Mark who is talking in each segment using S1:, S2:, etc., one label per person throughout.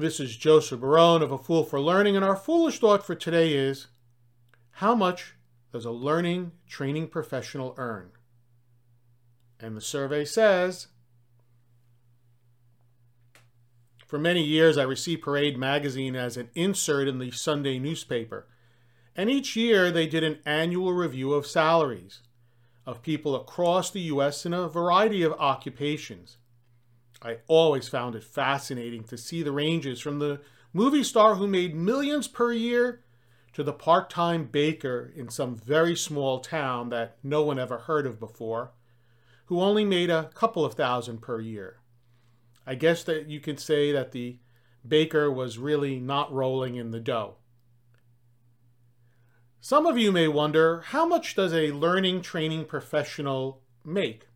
S1: This is Joseph Barone of A Fool for Learning, and our foolish thought for today is How much does a learning training professional earn? And the survey says For many years, I received Parade magazine as an insert in the Sunday newspaper, and each year they did an annual review of salaries of people across the U.S. in a variety of occupations. I always found it fascinating to see the ranges from the movie star who made millions per year to the part time baker in some very small town that no one ever heard of before, who only made a couple of thousand per year. I guess that you could say that the baker was really not rolling in the dough. Some of you may wonder how much does a learning training professional make?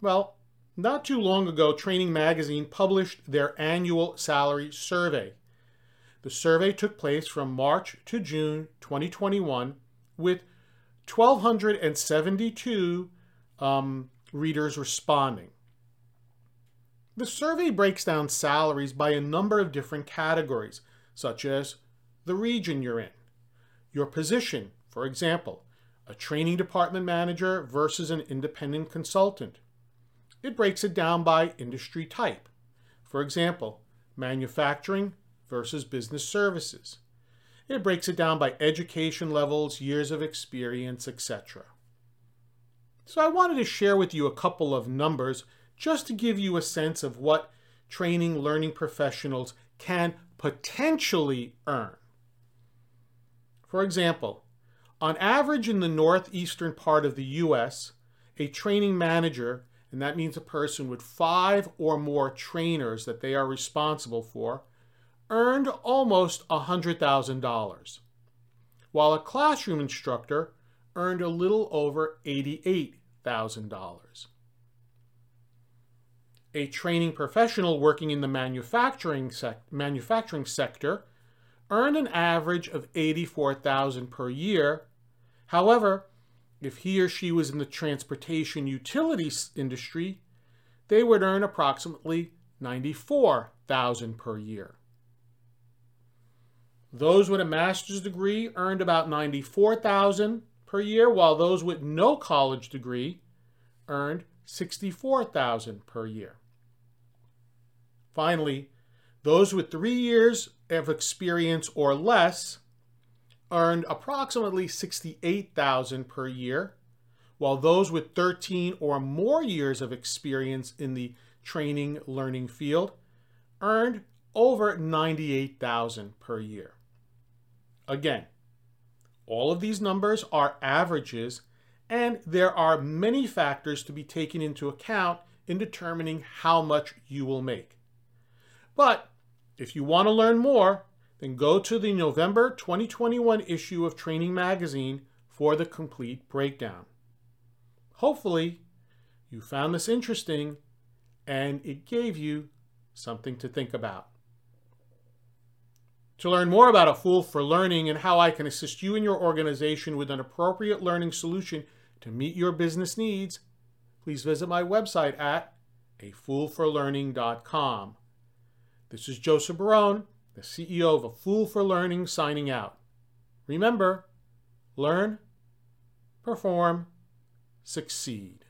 S1: Well, not too long ago, Training Magazine published their annual salary survey. The survey took place from March to June 2021 with 1,272 um, readers responding. The survey breaks down salaries by a number of different categories, such as the region you're in, your position, for example, a training department manager versus an independent consultant, it breaks it down by industry type. For example, manufacturing versus business services. It breaks it down by education levels, years of experience, etc. So I wanted to share with you a couple of numbers just to give you a sense of what training learning professionals can potentially earn. For example, on average in the northeastern part of the US, a training manager and that means a person with five or more trainers that they are responsible for, earned almost $100,000, while a classroom instructor earned a little over $88,000. A training professional working in the manufacturing, sec- manufacturing sector earned an average of 84,000 per year. However, if he or she was in the transportation utilities industry, they would earn approximately 94,000 per year. Those with a master's degree earned about 94,000 per year, while those with no college degree earned 64,000 per year. Finally, those with 3 years of experience or less earned approximately 68,000 per year, while those with 13 or more years of experience in the training learning field earned over 98,000 per year. Again, all of these numbers are averages and there are many factors to be taken into account in determining how much you will make. But if you want to learn more, then go to the November 2021 issue of Training Magazine for the complete breakdown. Hopefully, you found this interesting and it gave you something to think about. To learn more about A Fool for Learning and how I can assist you and your organization with an appropriate learning solution to meet your business needs, please visit my website at afoolforlearning.com. This is Joseph Barone the CEO of A Fool for Learning, signing out. Remember, learn, perform, succeed.